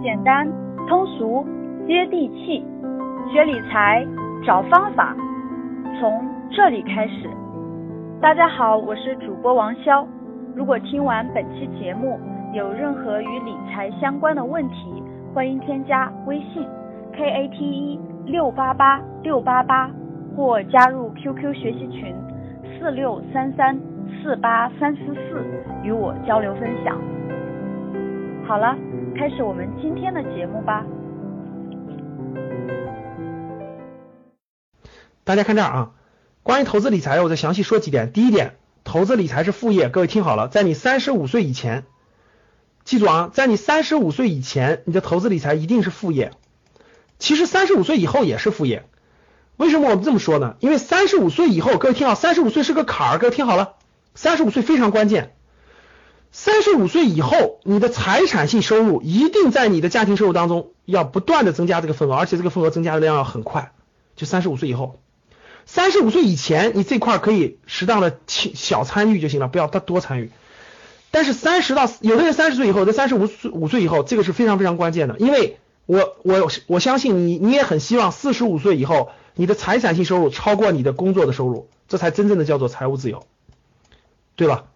简单、通俗、接地气，学理财找方法，从这里开始。大家好，我是主播王潇。如果听完本期节目有任何与理财相关的问题，欢迎添加微信 k a t e 六八八六八八，或加入 QQ 学习群四六三三四八三四四，与我交流分享。好了。开始我们今天的节目吧。大家看这儿啊，关于投资理财，我再详细说几点。第一点，投资理财是副业，各位听好了，在你三十五岁以前，记住啊，在你三十五岁以前，你的投资理财一定是副业。其实三十五岁以后也是副业。为什么我们这么说呢？因为三十五岁以后，各位听好，三十五岁是个坎儿，各位听好了，三十五岁非常关键。三十五岁以后，你的财产性收入一定在你的家庭收入当中要不断的增加这个份额，而且这个份额增加的量要很快。就三十五岁以后，三十五岁以前，你这块可以适当的小参与就行了，不要他多参与。但是三十到有的人三十岁以后，在三十五岁五岁以后，这个是非常非常关键的，因为我我我相信你，你也很希望四十五岁以后，你的财产性收入超过你的工作的收入，这才真正的叫做财务自由，对吧？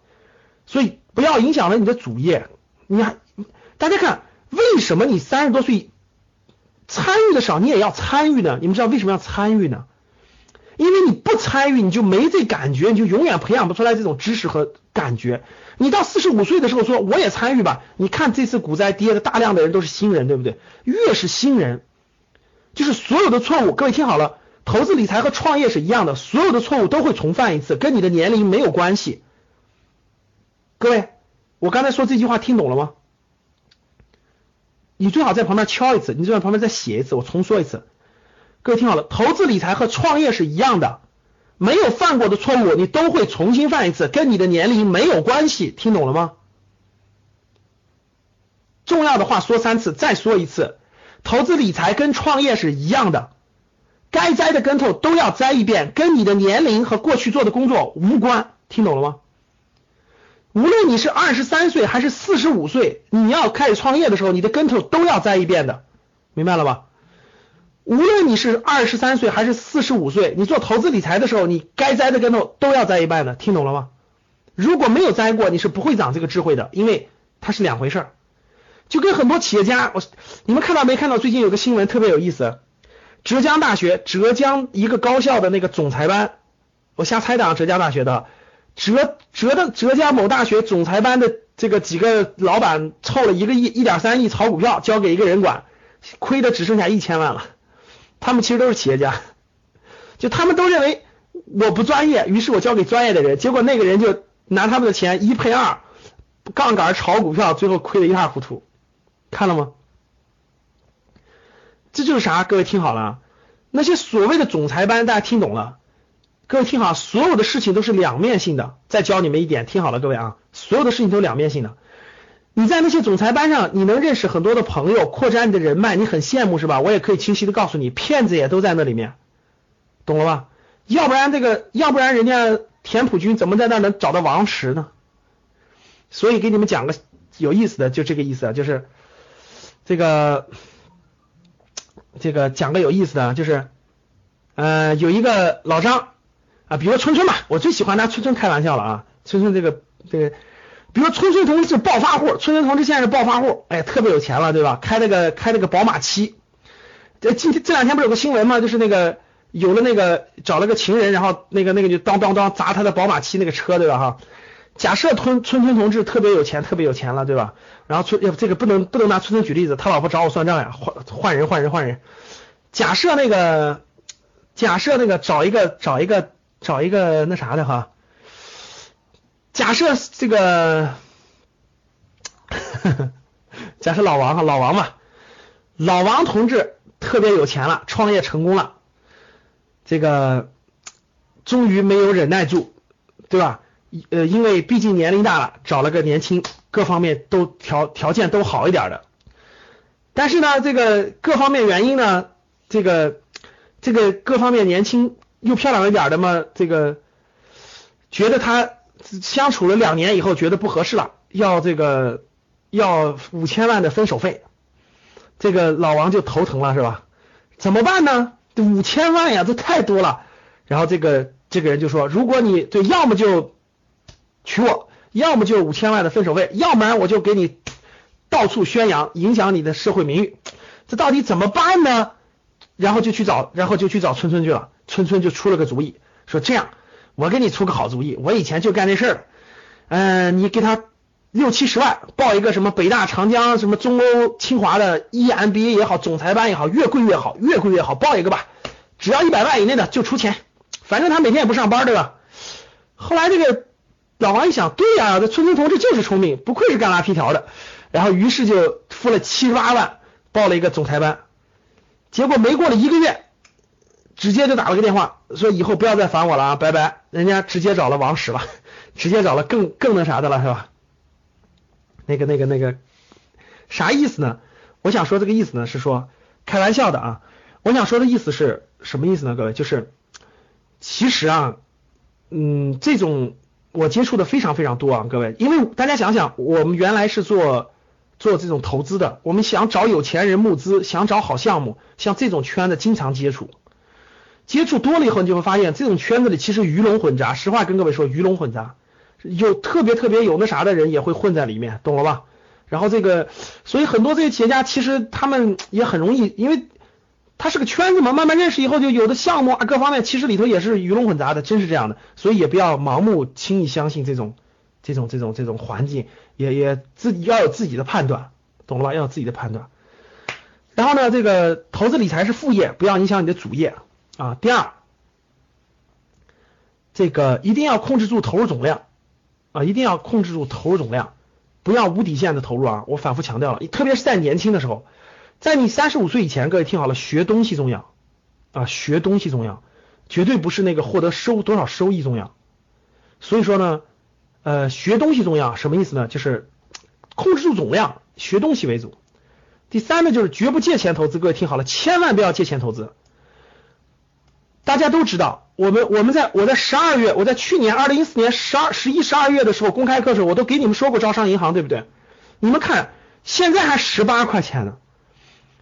所以不要影响了你的主业。你还，大家看，为什么你三十多岁参与的少，你也要参与呢？你们知道为什么要参与呢？因为你不参与，你就没这感觉，你就永远培养不出来这种知识和感觉。你到四十五岁的时候说我也参与吧，你看这次股灾跌的大量的人都是新人，对不对？越是新人，就是所有的错误，各位听好了，投资理财和创业是一样的，所有的错误都会重犯一次，跟你的年龄没有关系。各位，我刚才说这句话听懂了吗？你最好在旁边敲一次，你最好旁边再写一次，我重说一次。各位听好了，投资理财和创业是一样的，没有犯过的错误你都会重新犯一次，跟你的年龄没有关系，听懂了吗？重要的话说三次，再说一次，投资理财跟创业是一样的，该栽的跟头都要栽一遍，跟你的年龄和过去做的工作无关，听懂了吗？无论你是二十三岁还是四十五岁，你要开始创业的时候，你的跟头都要栽一遍的，明白了吧？无论你是二十三岁还是四十五岁，你做投资理财的时候，你该栽的跟头都要栽一半的，听懂了吗？如果没有栽过，你是不会长这个智慧的，因为它是两回事儿。就跟很多企业家，我你们看到没看到？最近有个新闻特别有意思，浙江大学浙江一个高校的那个总裁班，我瞎猜的啊，浙江大学的。浙浙的浙江某大学总裁班的这个几个老板凑了一个亿一点三亿炒股票，交给一个人管，亏的只剩下一千万了。他们其实都是企业家，就他们都认为我不专业，于是我交给专业的人，结果那个人就拿他们的钱一赔二，杠杆炒股票，最后亏得一塌糊涂。看了吗？这就是啥？各位听好了，那些所谓的总裁班，大家听懂了？各位听好，所有的事情都是两面性的。再教你们一点，听好了，各位啊，所有的事情都是两面性的。你在那些总裁班上，你能认识很多的朋友，扩展你的人脉，你很羡慕是吧？我也可以清晰的告诉你，骗子也都在那里面，懂了吧？要不然这个，要不然人家田朴珺怎么在那能找到王石呢？所以给你们讲个有意思的，就这个意思啊，就是这个这个讲个有意思的，就是呃，有一个老张。啊，比如说春春吧，我最喜欢拿春春开玩笑了啊。春春这个这个，比如说春春同志是暴发户，春春同志现在是暴发户，哎，特别有钱了，对吧？开那个开那个宝马七。这今天这两天不是有个新闻吗？就是那个有了那个找了个情人，然后那个那个就当当当砸他的宝马七那个车，对吧？哈。假设春春春同志特别有钱，特别有钱了，对吧？然后春这个不能不能拿春春举例子，他老婆找我算账呀，换换人换人换人。假设那个假设那个找一个找一个。找一个那啥的哈，假设这个，假设老王哈，老王嘛，老王同志特别有钱了，创业成功了，这个终于没有忍耐住，对吧？呃，因为毕竟年龄大了，找了个年轻，各方面都条条件都好一点的，但是呢，这个各方面原因呢，这个这个各方面年轻。又漂亮一点的嘛，这个觉得他相处了两年以后觉得不合适了，要这个要五千万的分手费，这个老王就头疼了是吧？怎么办呢？这五千万呀，这太多了。然后这个这个人就说，如果你对，要么就娶我，要么就五千万的分手费，要不然我就给你到处宣扬，影响你的社会名誉。这到底怎么办呢？然后就去找，然后就去找春春去了。春春就出了个主意，说这样，我给你出个好主意，我以前就干这事儿。嗯，你给他六七十万，报一个什么北大、长江、什么中欧、清华的 EMBA 也好，总裁班也好，越贵越好，越贵越好，报一个吧，只要一百万以内的就出钱，反正他每天也不上班，对吧？后来这个老王一想，对呀，这春春同志就是聪明，不愧是干拉皮条的，然后于是就付了七十八万，报了一个总裁班，结果没过了一个月。直接就打了个电话，说以后不要再烦我了啊，拜拜。人家直接找了王石了，直接找了更更那啥的了，是吧？那个那个那个啥意思呢？我想说这个意思呢是说开玩笑的啊。我想说的意思是什么意思呢？各位，就是其实啊，嗯，这种我接触的非常非常多啊，各位，因为大家想想，我们原来是做做这种投资的，我们想找有钱人募资，想找好项目，像这种圈子经常接触。接触多了以后，你就会发现这种圈子里其实鱼龙混杂。实话跟各位说，鱼龙混杂，有特别特别有那啥的人也会混在里面，懂了吧？然后这个，所以很多这些企业家其实他们也很容易，因为他是个圈子嘛，慢慢认识以后，就有的项目啊各方面其实里头也是鱼龙混杂的，真是这样的。所以也不要盲目轻易相信这种这种这种这种环境，也也自己要有自己的判断，懂了吧？要有自己的判断。然后呢，这个投资理财是副业，不要影响你的主业。啊，第二，这个一定要控制住投入总量啊，一定要控制住投入总量，不要无底线的投入啊！我反复强调了，特别是在年轻的时候，在你三十五岁以前，各位听好了，学东西重要啊，学东西重要，绝对不是那个获得收多少收益重要。所以说呢，呃，学东西重要，什么意思呢？就是控制住总量，学东西为主。第三呢，就是绝不借钱投资，各位听好了，千万不要借钱投资。大家都知道，我们我们在我在十二月，我在去年二零一四年十二十一十二月的时候公开课时候，我都给你们说过招商银行，对不对？你们看，现在还十八块钱呢，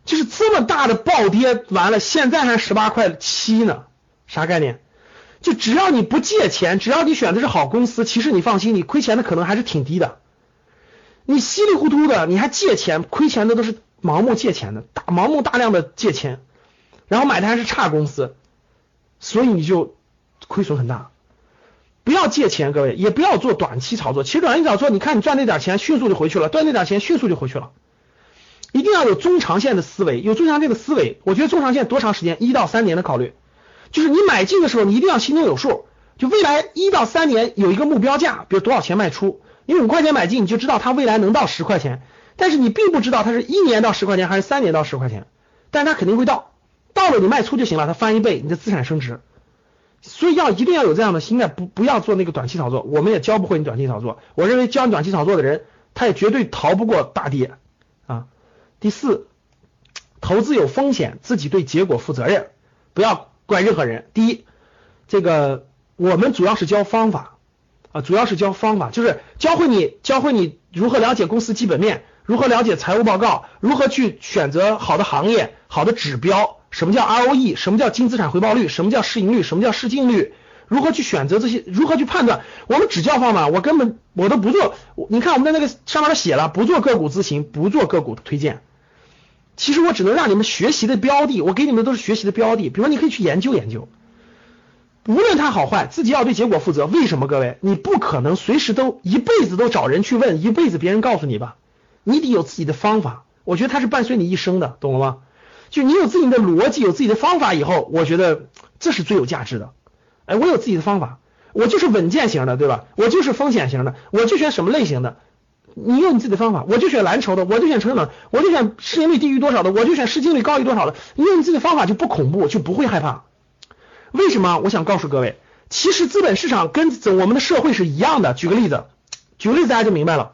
就是这么大的暴跌，完了现在还十八块七呢，啥概念？就只要你不借钱，只要你选的是好公司，其实你放心，你亏钱的可能还是挺低的。你稀里糊涂的，你还借钱，亏钱的都是盲目借钱的，大盲目大量的借钱，然后买的还是差公司。所以你就亏损很大，不要借钱，各位也不要做短期炒作。其实短期炒作，你看你赚那点钱，迅速就回去了；赚那点钱，迅速就回去了。一定要有中长线的思维，有中长线的思维。我觉得中长线多长时间？一到三年的考虑，就是你买进的时候，你一定要心中有数，就未来一到三年有一个目标价，比如多少钱卖出。你五块钱买进，你就知道它未来能到十块钱，但是你并不知道它是一年到十块钱还是三年到十块钱，但是它肯定会到。到了你卖出就行了，它翻一倍，你的资产升值。所以要一定要有这样的心态，不不要做那个短期炒作。我们也教不会你短期炒作。我认为教你短期炒作的人，他也绝对逃不过大跌啊。第四，投资有风险，自己对结果负责任，不要怪任何人。第一，这个我们主要是教方法啊，主要是教方法，就是教会你教会你如何了解公司基本面，如何了解财务报告，如何去选择好的行业、好的指标。什么叫 ROE？什么叫净资产回报率？什么叫市盈率？什么叫市净率？如何去选择这些？如何去判断？我们只教方法，我根本我都不做。你看我们在那个上面都写了，不做个股咨询，不做个股推荐。其实我只能让你们学习的标的，我给你们都是学习的标的。比如说你可以去研究研究，无论它好坏，自己要对结果负责。为什么？各位，你不可能随时都一辈子都找人去问，一辈子别人告诉你吧？你得有自己的方法。我觉得它是伴随你一生的，懂了吗？就你有自己的逻辑，有自己的方法以后，我觉得这是最有价值的。哎，我有自己的方法，我就是稳健型的，对吧？我就是风险型的，我就选什么类型的。你用你自己的方法，我就选蓝筹的，我就选成长，我就选市盈率低于多少的，我就选市净率高于多少的。你用你自己的方法就不恐怖，就不会害怕。为什么？我想告诉各位，其实资本市场跟我们的社会是一样的。举个例子，举个例子大家就明白了。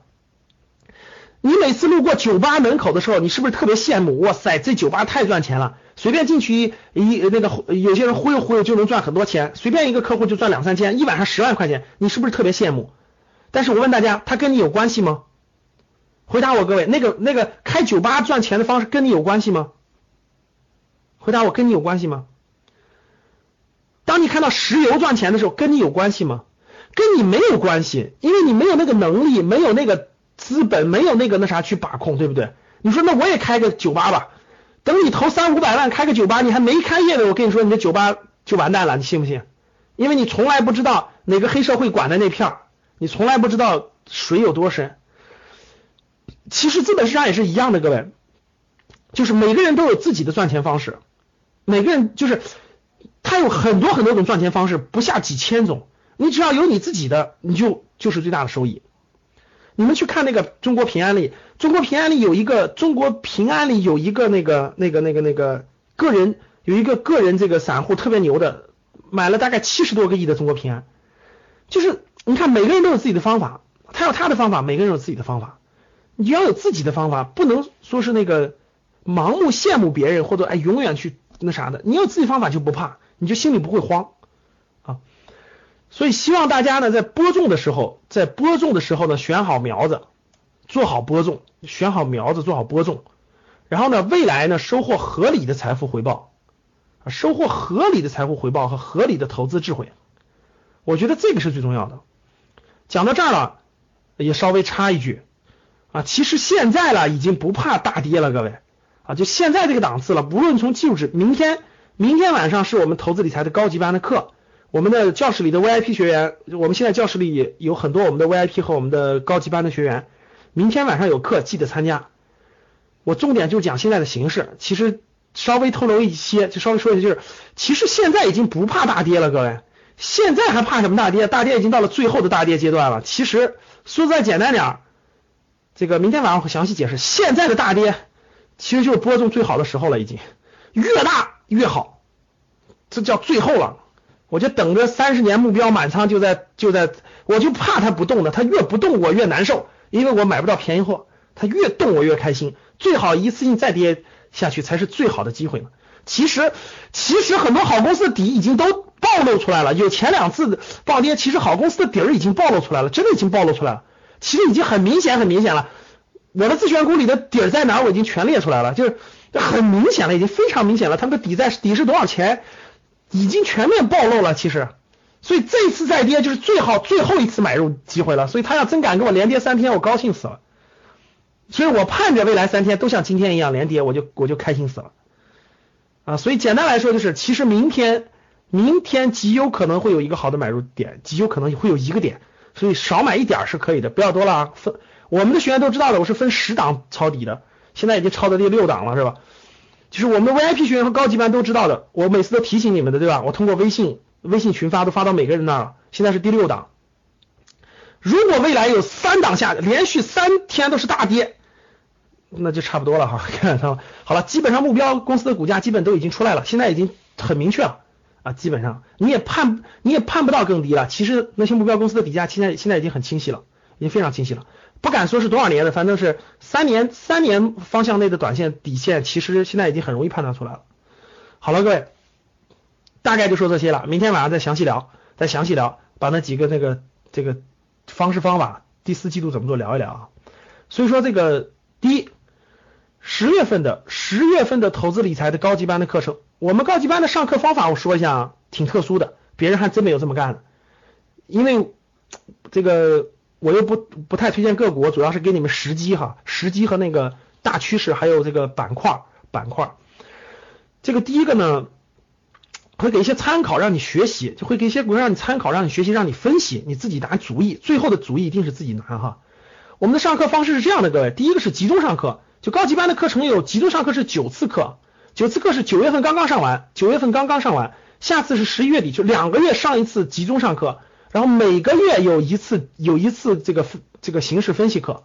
你每次路过酒吧门口的时候，你是不是特别羡慕？哇塞，这酒吧太赚钱了！随便进去一一那个有些人忽悠忽悠就能赚很多钱，随便一个客户就赚两三千，一晚上十万块钱，你是不是特别羡慕？但是我问大家，他跟你有关系吗？回答我，各位，那个那个开酒吧赚钱的方式跟你有关系吗？回答我，跟你有关系吗？当你看到石油赚钱的时候，跟你有关系吗？跟你没有关系，因为你没有那个能力，没有那个资本，没有那个那啥去把控，对不对？你说那我也开个酒吧吧，等你投三五百万开个酒吧，你还没开业呢，我跟你说你的酒吧就完蛋了，你信不信？因为你从来不知道哪个黑社会管的那片儿，你从来不知道水有多深。其实资本市场也是一样的，各位，就是每个人都有自己的赚钱方式，每个人就是他有很多很多种赚钱方式，不下几千种，你只要有你自己的，你就就是最大的收益。你们去看那个中国平安里，中国平安里有一个中国平安里有一个那个那个那个那个个人有一个个人这个散户特别牛的，买了大概七十多个亿的中国平安，就是你看每个人都有自己的方法，他有他的方法，每个人有自己的方法。你要有自己的方法，不能说是那个盲目羡慕别人或者哎永远去那啥的。你有自己方法就不怕，你就心里不会慌啊。所以希望大家呢在播种的时候，在播种的时候呢选好苗子，做好播种，选好苗子做好播种，然后呢未来呢收获合理的财富回报，收获合理的财富回报和合理的投资智慧，我觉得这个是最重要的。讲到这儿了，也稍微插一句。啊，其实现在了已经不怕大跌了，各位啊，就现在这个档次了，无论从技术指，明天明天晚上是我们投资理财的高级班的课，我们的教室里的 VIP 学员，我们现在教室里有很多我们的 VIP 和我们的高级班的学员，明天晚上有课，记得参加。我重点就讲现在的形势，其实稍微透露一些，就稍微说一下，就是其实现在已经不怕大跌了，各位，现在还怕什么大跌？大跌已经到了最后的大跌阶段了。其实说再简单点儿。这个明天晚上会详细解释。现在的大跌其实就是播种最好的时候了，已经越大越好，这叫最后了。我就等着三十年目标满仓，就在就在，我就怕它不动的，它越不动我越难受，因为我买不到便宜货。它越动我越开心，最好一次性再跌下去才是最好的机会呢。其实其实很多好公司的底已经都暴露出来了，有前两次暴跌，其实好公司的底儿已经暴露出来了，真的已经暴露出来了。其实已经很明显，很明显了。我的自选股里的底儿在哪，我已经全列出来了，就是很明显了，已经非常明显了。他们的底在底是多少钱，已经全面暴露了。其实，所以这次再跌就是最好最后一次买入机会了。所以他要真敢给我连跌三天，我高兴死了。所以我盼着未来三天都像今天一样连跌，我就我就开心死了。啊，所以简单来说就是，其实明天明天极有可能会有一个好的买入点，极有可能会有一个点。所以少买一点是可以的，不要多了啊。分我们的学员都知道的，我是分十档抄底的，现在已经抄到第六档了，是吧？就是我们的 VIP 学员和高级班都知道的，我每次都提醒你们的，对吧？我通过微信微信群发都发到每个人那儿，现在是第六档。如果未来有三档下连续三天都是大跌，那就差不多了哈。看到好了，基本上目标公司的股价基本都已经出来了，现在已经很明确了。啊，基本上你也判你也判不到更低了。其实那些目标公司的底价现在现在已经很清晰了，已经非常清晰了。不敢说是多少年的，反正是三年三年方向内的短线底线，其实现在已经很容易判断出来了。好了，各位，大概就说这些了。明天晚上再详细聊，再详细聊，把那几个那个这个方式方法，第四季度怎么做聊一聊啊。所以说这个第一，十月份的十月份的投资理财的高级班的课程。我们高级班的上课方法，我说一下啊，挺特殊的，别人还真没有这么干的。因为这个我又不不太推荐个股，主要是给你们时机哈，时机和那个大趋势，还有这个板块板块。这个第一个呢，会给一些参考，让你学习，就会给一些股让你参考，让你学习，让你分析，你自己拿主意，最后的主意一定是自己拿哈。我们的上课方式是这样的，各位，第一个是集中上课，就高级班的课程有集中上课是九次课。九次课是九月份刚刚上完，九月份刚刚上完，下次是十一月底，就两个月上一次集中上课，然后每个月有一次有一次这个这个形势分析课，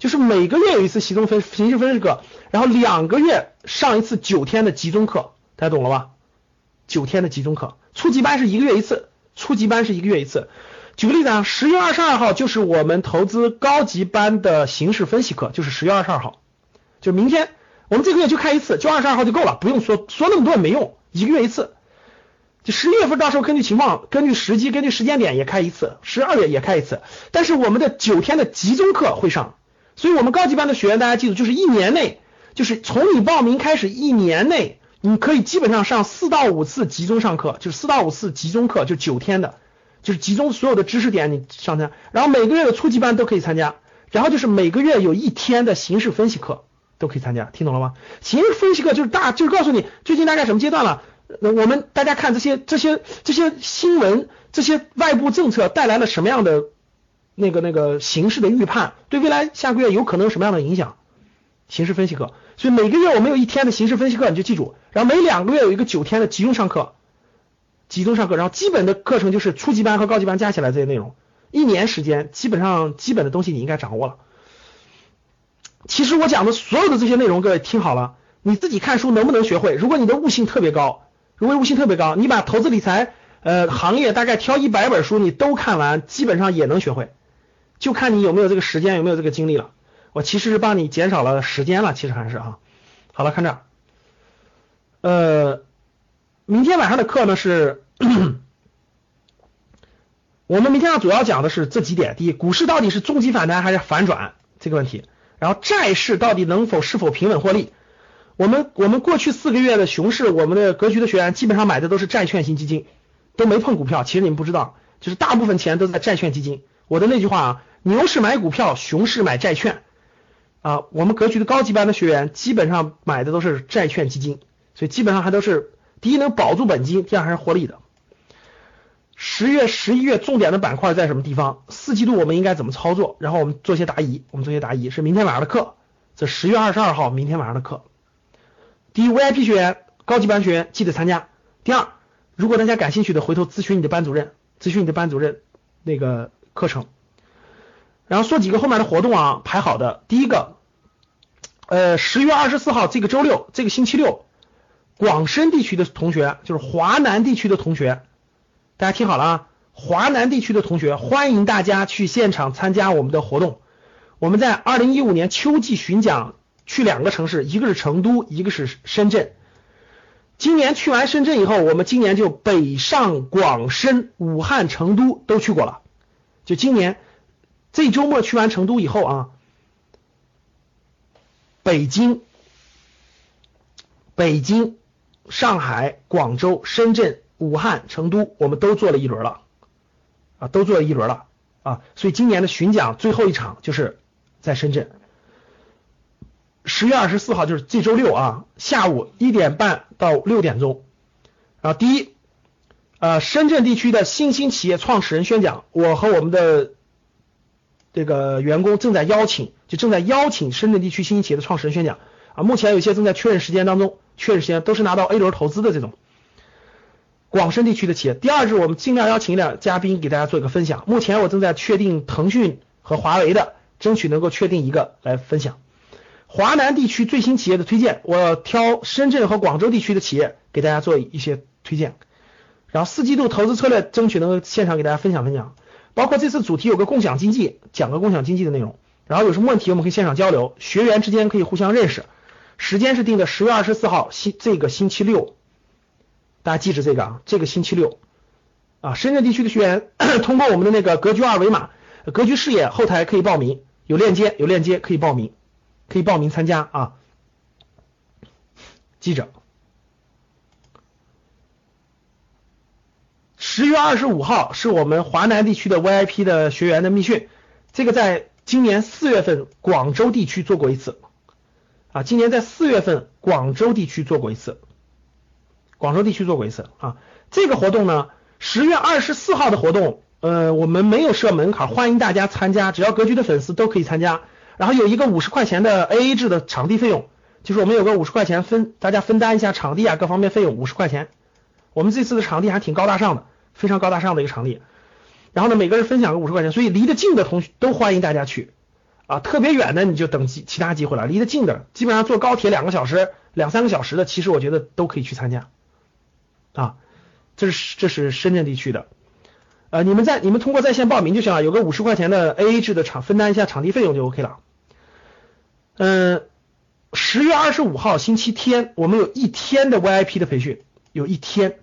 就是每个月有一次集中分形势分析课，然后两个月上一次九天的集中课，大家懂了吧？九天的集中课，初级班是一个月一次，初级班是一个月一次。举个例子啊，十月二十二号就是我们投资高级班的形势分析课，就是十月二十二号，就明天。我们这个月就开一次，就二十二号就够了，不用说说那么多也没用，一个月一次。就十一月份到时候根据情况、根据时机、根据时间点也开一次，十二月也开一次。但是我们的九天的集中课会上，所以我们高级班的学员大家记住，就是一年内，就是从你报名开始一年内，你可以基本上上四到五次集中上课，就是四到五次集中课，就九天的，就是集中所有的知识点你上参，然后每个月的初级班都可以参加，然后就是每个月有一天的形式分析课都可以参加，听懂了吗？形势分析课就是大就是告诉你最近大概什么阶段了。那我们大家看这些这些这些新闻，这些外部政策带来了什么样的那个那个形势的预判？对未来下个月有可能有什么样的影响？形势分析课，所以每个月我们有一天的形势分析课，你就记住。然后每两个月有一个九天的集中上课，集中上课。然后基本的课程就是初级班和高级班加起来这些内容，一年时间基本上基本的东西你应该掌握了。其实我讲的所有的这些内容，各位听好了，你自己看书能不能学会？如果你的悟性特别高。如果悟性特别高，你把投资理财呃行业大概挑一百本书你都看完，基本上也能学会，就看你有没有这个时间，有没有这个精力了。我其实是帮你减少了时间了，其实还是啊。好了，看这儿，呃，明天晚上的课呢是，我们明天要主要讲的是这几点：第一，股市到底是中级反弹还是反转这个问题；然后债市到底能否是否平稳获利。我们我们过去四个月的熊市，我们的格局的学员基本上买的都是债券型基金，都没碰股票。其实你们不知道，就是大部分钱都在债券基金。我的那句话啊，牛市买股票，熊市买债券啊。我们格局的高级班的学员基本上买的都是债券基金，所以基本上还都是第一能保住本金，第二还是获利的。十月、十一月重点的板块在什么地方？四季度我们应该怎么操作？然后我们做些答疑，我们做些答疑是明天晚上的课，这十月二十二号明天晚上的课。第一，VIP 学员、高级班学员记得参加。第二，如果大家感兴趣的，回头咨询你的班主任，咨询你的班主任那个课程。然后说几个后面的活动啊，排好的。第一个，呃，十月二十四号这个周六，这个星期六，广深地区的同学，就是华南地区的同学，大家听好了啊，华南地区的同学，欢迎大家去现场参加我们的活动。我们在二零一五年秋季巡讲。去两个城市，一个是成都，一个是深圳。今年去完深圳以后，我们今年就北上广深、武汉、成都都去过了。就今年这周末去完成都以后啊，北京、北京、上海、广州、深圳、武汉、成都，我们都做了一轮了啊，都做了一轮了啊。所以今年的巡讲最后一场就是在深圳。十月二十四号就是这周六啊，下午一点半到六点钟。啊第一，呃，深圳地区的新兴企业创始人宣讲，我和我们的这个员工正在邀请，就正在邀请深圳地区新兴企业的创始人宣讲啊。目前有些正在确认时间当中，确认时间都是拿到 A 轮投资的这种广深地区的企业。第二是我们尽量邀请一两嘉宾给大家做一个分享。目前我正在确定腾讯和华为的，争取能够确定一个来分享。华南地区最新企业的推荐，我挑深圳和广州地区的企业给大家做一些推荐。然后四季度投资策略，争取能够现场给大家分享分享。包括这次主题有个共享经济，讲个共享经济的内容。然后有什么问题，我们可以现场交流，学员之间可以互相认识。时间是定的十月二十四号星这个星期六，大家记着这个啊，这个星期六。啊，深圳地区的学员 通过我们的那个格局二维码，格局视野后台可以报名，有链接有链接可以报名。可以报名参加啊，记着，十月二十五号是我们华南地区的 VIP 的学员的密训，这个在今年四月份广州地区做过一次。啊，今年在四月份广州地区做过一次，广州地区做过一次啊，这个活动呢，十月二十四号的活动，呃，我们没有设门槛，欢迎大家参加，只要格局的粉丝都可以参加。然后有一个五十块钱的 AA 制的场地费用，就是我们有个五十块钱分，大家分担一下场地啊各方面费用五十块钱。我们这次的场地还挺高大上的，非常高大上的一个场地。然后呢，每个人分享个五十块钱，所以离得近的同学都欢迎大家去啊，特别远的你就等其其他机会了。离得近的，基本上坐高铁两个小时、两三个小时的，其实我觉得都可以去参加啊。这是这是深圳地区的。呃，你们在你们通过在线报名就行了，有个五十块钱的 AA 制的场分担一下场地费用就 OK 了。嗯，十月二十五号星期天，我们有一天的 VIP 的培训，有一天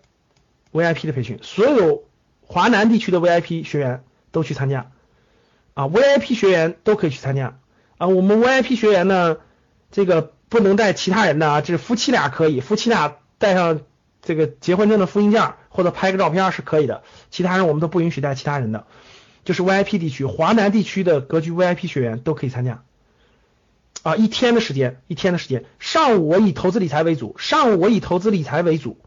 VIP 的培训，所有华南地区的 VIP 学员都去参加啊，VIP 学员都可以去参加啊。我们 VIP 学员呢，这个不能带其他人的啊，这夫妻俩可以，夫妻俩带上这个结婚证的复印件或者拍个照片是可以的，其他人我们都不允许带其他人的，就是 VIP 地区，华南地区的格局 VIP 学员都可以参加。啊，一天的时间，一天的时间。上午我以投资理财为主，上午我以投资理财为主。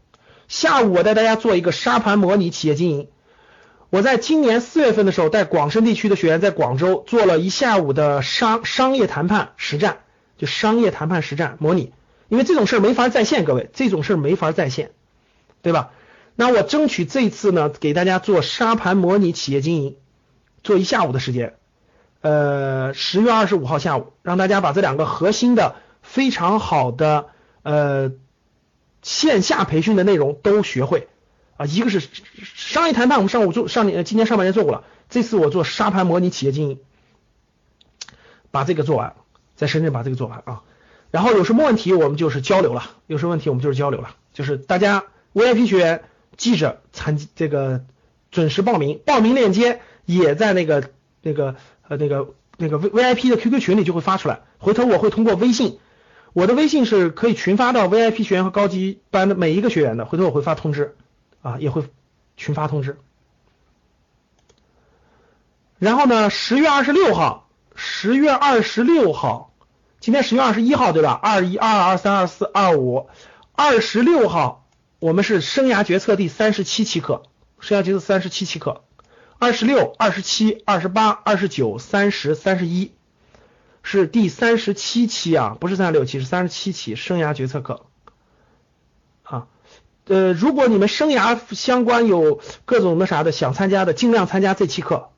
下午我带大家做一个沙盘模拟企业经营。我在今年四月份的时候，带广深地区的学员在广州做了一下午的商商业谈判实战，就商业谈判实战模拟。因为这种事儿没法在线，各位，这种事儿没法在线，对吧？那我争取这次呢，给大家做沙盘模拟企业经营，做一下午的时间。呃，十月二十五号下午，让大家把这两个核心的非常好的呃线下培训的内容都学会啊。一个是商业谈判，我们上午做上年今年上半年做过了，这次我做沙盘模拟企业经营，把这个做完，在深圳把这个做完啊。然后有什么问题我们就是交流了，有什么问题我们就是交流了，就是大家 VIP 学员记着参这个准时报名，报名链接也在那个那个。呃，那个那个 V V I P 的 Q Q 群里就会发出来，回头我会通过微信，我的微信是可以群发到 V I P 学员和高级班的每一个学员的，回头我会发通知啊，也会群发通知。然后呢，十月二十六号，十月二十六号，今天十月二十一号对吧？二一、二二、二三、二四、二五，二十六号我们是生涯决策第三十七期课，生涯决策三十七期课。二十六、二十七、二十八、二十九、三十、三十一，是第三十七期啊，不是三十六期，是三十七期生涯决策课啊。呃，如果你们生涯相关有各种那啥的想参加的，尽量参加这期课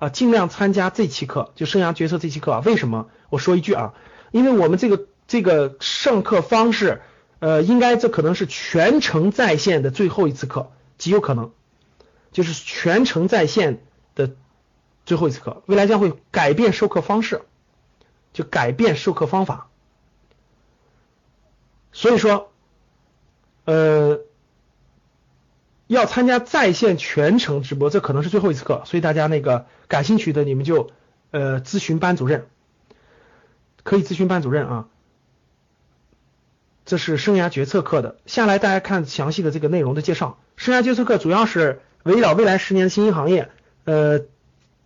啊，尽量参加这期课，就生涯决策这期课。为什么？我说一句啊，因为我们这个这个上课方式，呃，应该这可能是全程在线的最后一次课，极有可能。就是全程在线的最后一次课，未来将会改变授课方式，就改变授课方法。所以说，呃，要参加在线全程直播，这可能是最后一次课，所以大家那个感兴趣的，你们就呃咨询班主任，可以咨询班主任啊。这是生涯决策课的，下来大家看详细的这个内容的介绍。生涯决策课主要是。围绕未来十年的新兴行业，呃，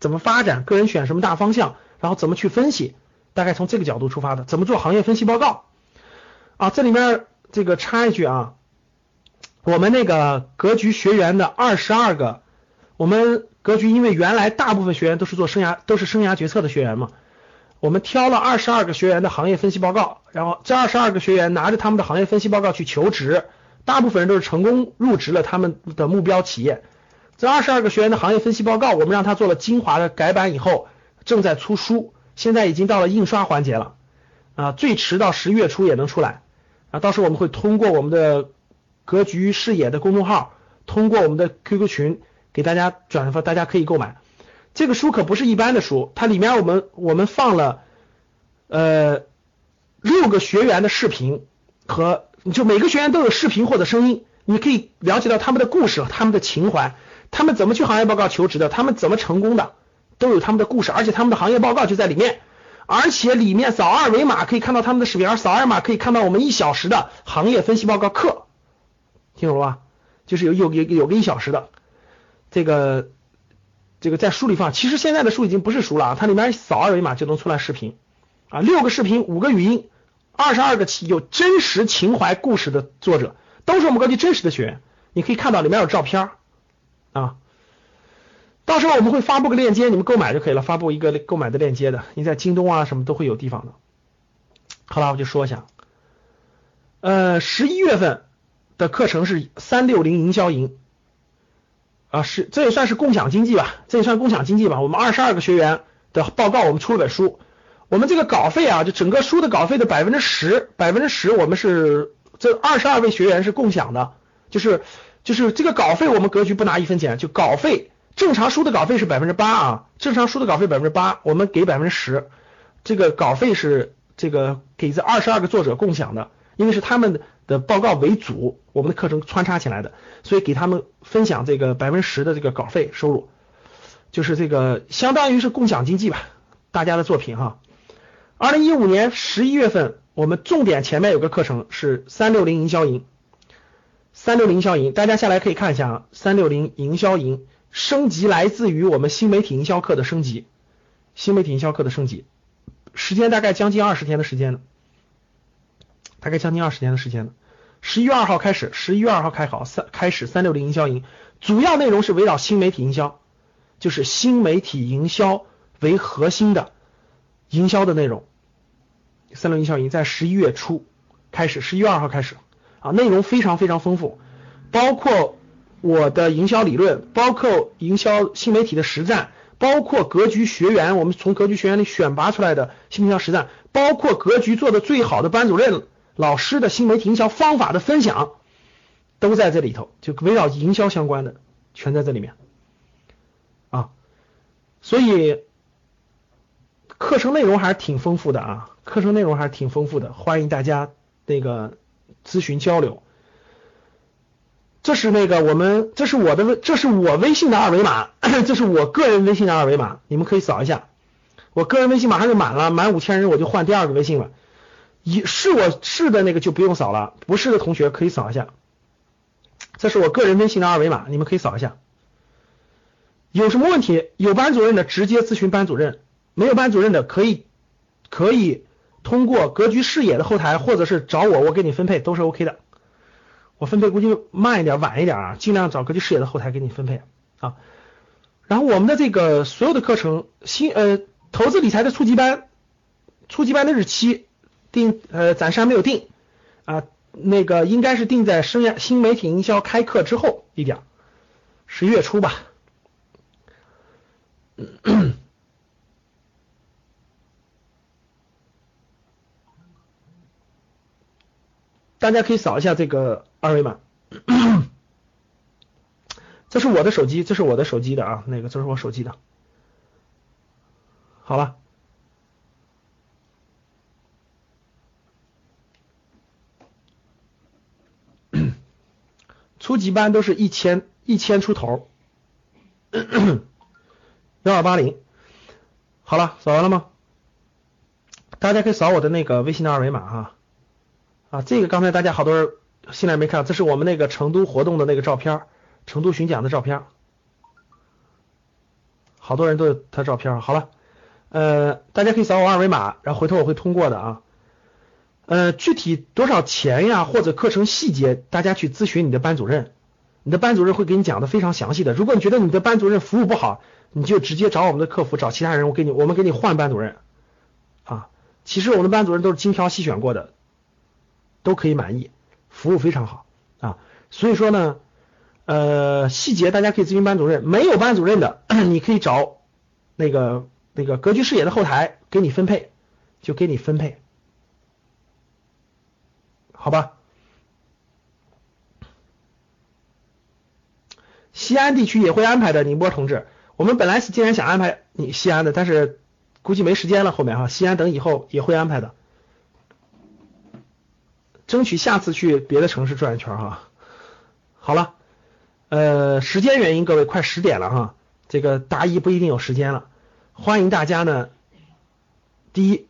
怎么发展？个人选什么大方向？然后怎么去分析？大概从这个角度出发的。怎么做行业分析报告？啊，这里面这个插一句啊，我们那个格局学员的二十二个，我们格局因为原来大部分学员都是做生涯都是生涯决策的学员嘛，我们挑了二十二个学员的行业分析报告，然后这二十二个学员拿着他们的行业分析报告去求职，大部分人都是成功入职了他们的目标企业。这二十二个学员的行业分析报告，我们让他做了精华的改版以后，正在出书，现在已经到了印刷环节了，啊，最迟到十月初也能出来，啊，到时候我们会通过我们的格局视野的公众号，通过我们的 QQ 群给大家转发，大家可以购买。这个书可不是一般的书，它里面我们我们放了呃六个学员的视频和，就每个学员都有视频或者声音，你可以了解到他们的故事，他们的情怀。他们怎么去行业报告求职的？他们怎么成功的？都有他们的故事，而且他们的行业报告就在里面，而且里面扫二维码可以看到他们的视频，而扫二维码可以看到我们一小时的行业分析报告课，听懂了吧？就是有有有有个一小时的，这个这个在书里放。其实现在的书已经不是书了啊，它里面扫二维码就能出来视频啊，六个视频，五个语音，二十二个有真实情怀故事的作者，都是我们格局真实的学员，你可以看到里面有照片。啊，到时候我们会发布个链接，你们购买就可以了。发布一个购买的链接的，你在京东啊什么都会有地方的。好了，我就说一下，呃，十一月份的课程是三六零营销营啊，是这也算是共享经济吧，这也算共享经济吧。我们二十二个学员的报告，我们出了本书，我们这个稿费啊，就整个书的稿费的百分之十，百分之十我们是这二十二位学员是共享的，就是。就是这个稿费，我们格局不拿一分钱，就稿费，正常书的稿费是百分之八啊，正常书的稿费百分之八，我们给百分之十，这个稿费是这个给这二十二个作者共享的，因为是他们的报告为主，我们的课程穿插起来的，所以给他们分享这个百分之十的这个稿费收入，就是这个相当于是共享经济吧，大家的作品哈。二零一五年十一月份，我们重点前面有个课程是三六零营销营，三六零营销营，大家下来可以看一下啊，三六零营销营升级来自于我们新媒体营销课的升级，新媒体营销课的升级。时间大概将近二十天的时间呢，大概将近二十年的时间了。十一月二号开始，十一月二号开考三开始三六零营销营，主要内容是围绕新媒体营销，就是新媒体营销为核心的营销的内容。三六营销营在十一月初开始，十一月二号开始啊，内容非常非常丰富，包括我的营销理论，包括营销新媒体的实战。包括格局学员，我们从格局学员里选拔出来的新营销实战，包括格局做的最好的班主任老师的新媒体营销方法的分享，都在这里头，就围绕营销相关的，全在这里面啊。所以课程内容还是挺丰富的啊，课程内容还是挺丰富的，欢迎大家那个咨询交流。这是那个我们，这是我的微，这是我微信的二维码，这是我个人微信的二维码，你们可以扫一下。我个人微信马上就满了，满五千人我就换第二个微信了。一是我是的那个就不用扫了，不是的同学可以扫一下。这是我个人微信的二维码，你们可以扫一下。有什么问题？有班主任的直接咨询班主任，没有班主任的可以可以通过格局视野的后台，或者是找我，我给你分配都是 OK 的。我分配估计慢一点，晚一点啊，尽量找格局视野的后台给你分配啊。然后我们的这个所有的课程，新呃投资理财的初级班，初级班的日期定呃暂时还没有定啊，那个应该是定在生涯新媒体营销开课之后一点，十一月初吧。大家可以扫一下这个二维码，这是我的手机，这是我的手机的啊，那个这是我手机的。好了，初级班都是一千一千出头，幺二八零。好了，扫完了吗？大家可以扫我的那个微信的二维码哈。啊，这个刚才大家好多人进来没看，这是我们那个成都活动的那个照片，成都巡讲的照片，好多人都有他照片。好了，呃，大家可以扫我二维码，然后回头我会通过的啊。呃，具体多少钱呀，或者课程细节，大家去咨询你的班主任，你的班主任会给你讲的非常详细的。如果你觉得你的班主任服务不好，你就直接找我们的客服，找其他人，我给你，我们给你换班主任啊。其实我们的班主任都是精挑细选过的。都可以满意，服务非常好啊，所以说呢，呃，细节大家可以咨询班主任，没有班主任的，你可以找那个那个格局视野的后台给你分配，就给你分配，好吧？西安地区也会安排的，宁波同志，我们本来是今天想安排你西安的，但是估计没时间了，后面哈，西安等以后也会安排的。争取下次去别的城市转一圈哈。好了，呃，时间原因，各位快十点了哈，这个答疑不一定有时间了。欢迎大家呢，第一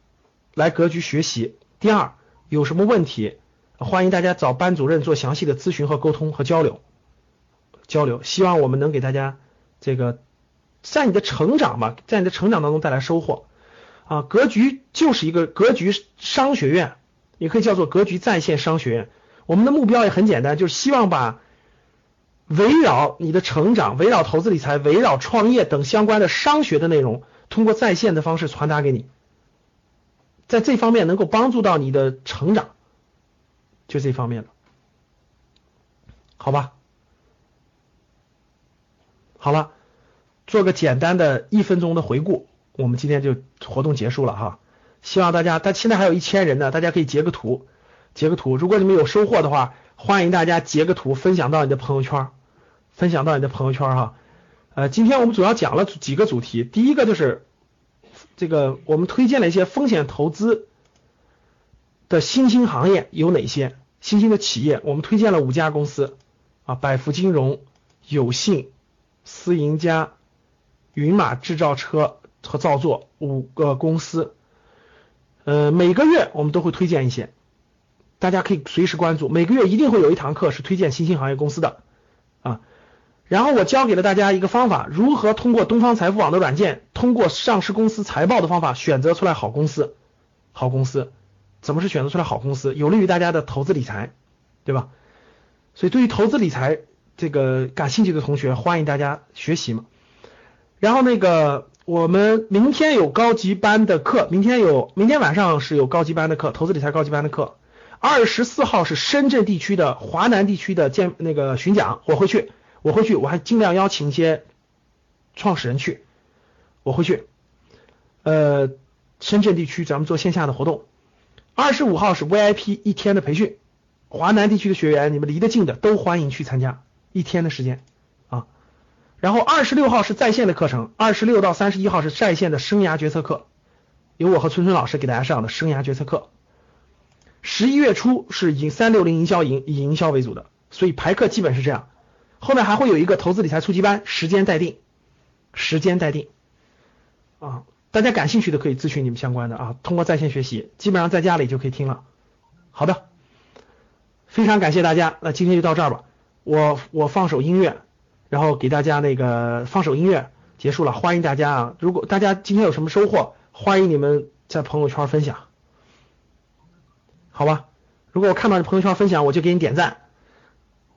来格局学习，第二有什么问题，欢迎大家找班主任做详细的咨询和沟通和交流交流。希望我们能给大家这个在你的成长吧，在你的成长当中带来收获啊。格局就是一个格局商学院。也可以叫做格局在线商学院。我们的目标也很简单，就是希望把围绕你的成长、围绕投资理财、围绕创业等相关的商学的内容，通过在线的方式传达给你，在这方面能够帮助到你的成长，就这方面了，好吧？好了，做个简单的一分钟的回顾，我们今天就活动结束了哈。希望大家，但现在还有一千人呢，大家可以截个图，截个图。如果你们有收获的话，欢迎大家截个图分享到你的朋友圈，分享到你的朋友圈哈。呃，今天我们主要讲了几个主题，第一个就是这个我们推荐了一些风险投资的新兴行业有哪些？新兴的企业，我们推荐了五家公司啊，百福金融、有信、思盈家、云马制造车和造作五个公司。呃，每个月我们都会推荐一些，大家可以随时关注。每个月一定会有一堂课是推荐新兴行业公司的啊。然后我教给了大家一个方法，如何通过东方财富网的软件，通过上市公司财报的方法选择出来好公司，好公司。怎么是选择出来好公司，有利于大家的投资理财，对吧？所以对于投资理财这个感兴趣的同学，欢迎大家学习嘛。然后那个我们明天有高级班的课，明天有明天晚上是有高级班的课，投资理财高级班的课。二十四号是深圳地区的华南地区的建那个巡讲，我会去，我会去，我还尽量邀请一些创始人去，我会去。呃，深圳地区咱们做线下的活动。二十五号是 VIP 一天的培训，华南地区的学员，你们离得近的都欢迎去参加一天的时间啊。然后二十六号是在线的课程，二十六到三十一号是在线的生涯决策课，由我和春春老师给大家上的生涯决策课。十一月初是以三六零营销营以营销为主的，所以排课基本是这样。后面还会有一个投资理财初级班，时间待定，时间待定啊。大家感兴趣的可以咨询你们相关的啊，通过在线学习，基本上在家里就可以听了。好的，非常感谢大家，那今天就到这儿吧。我我放首音乐，然后给大家那个放首音乐结束了。欢迎大家啊，如果大家今天有什么收获，欢迎你们在朋友圈分享，好吧？如果我看到你朋友圈分享，我就给你点赞，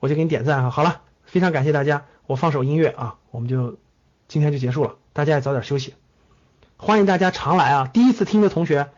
我就给你点赞啊。好了，非常感谢大家，我放首音乐啊，我们就今天就结束了，大家也早点休息。欢迎大家常来啊！第一次听的同学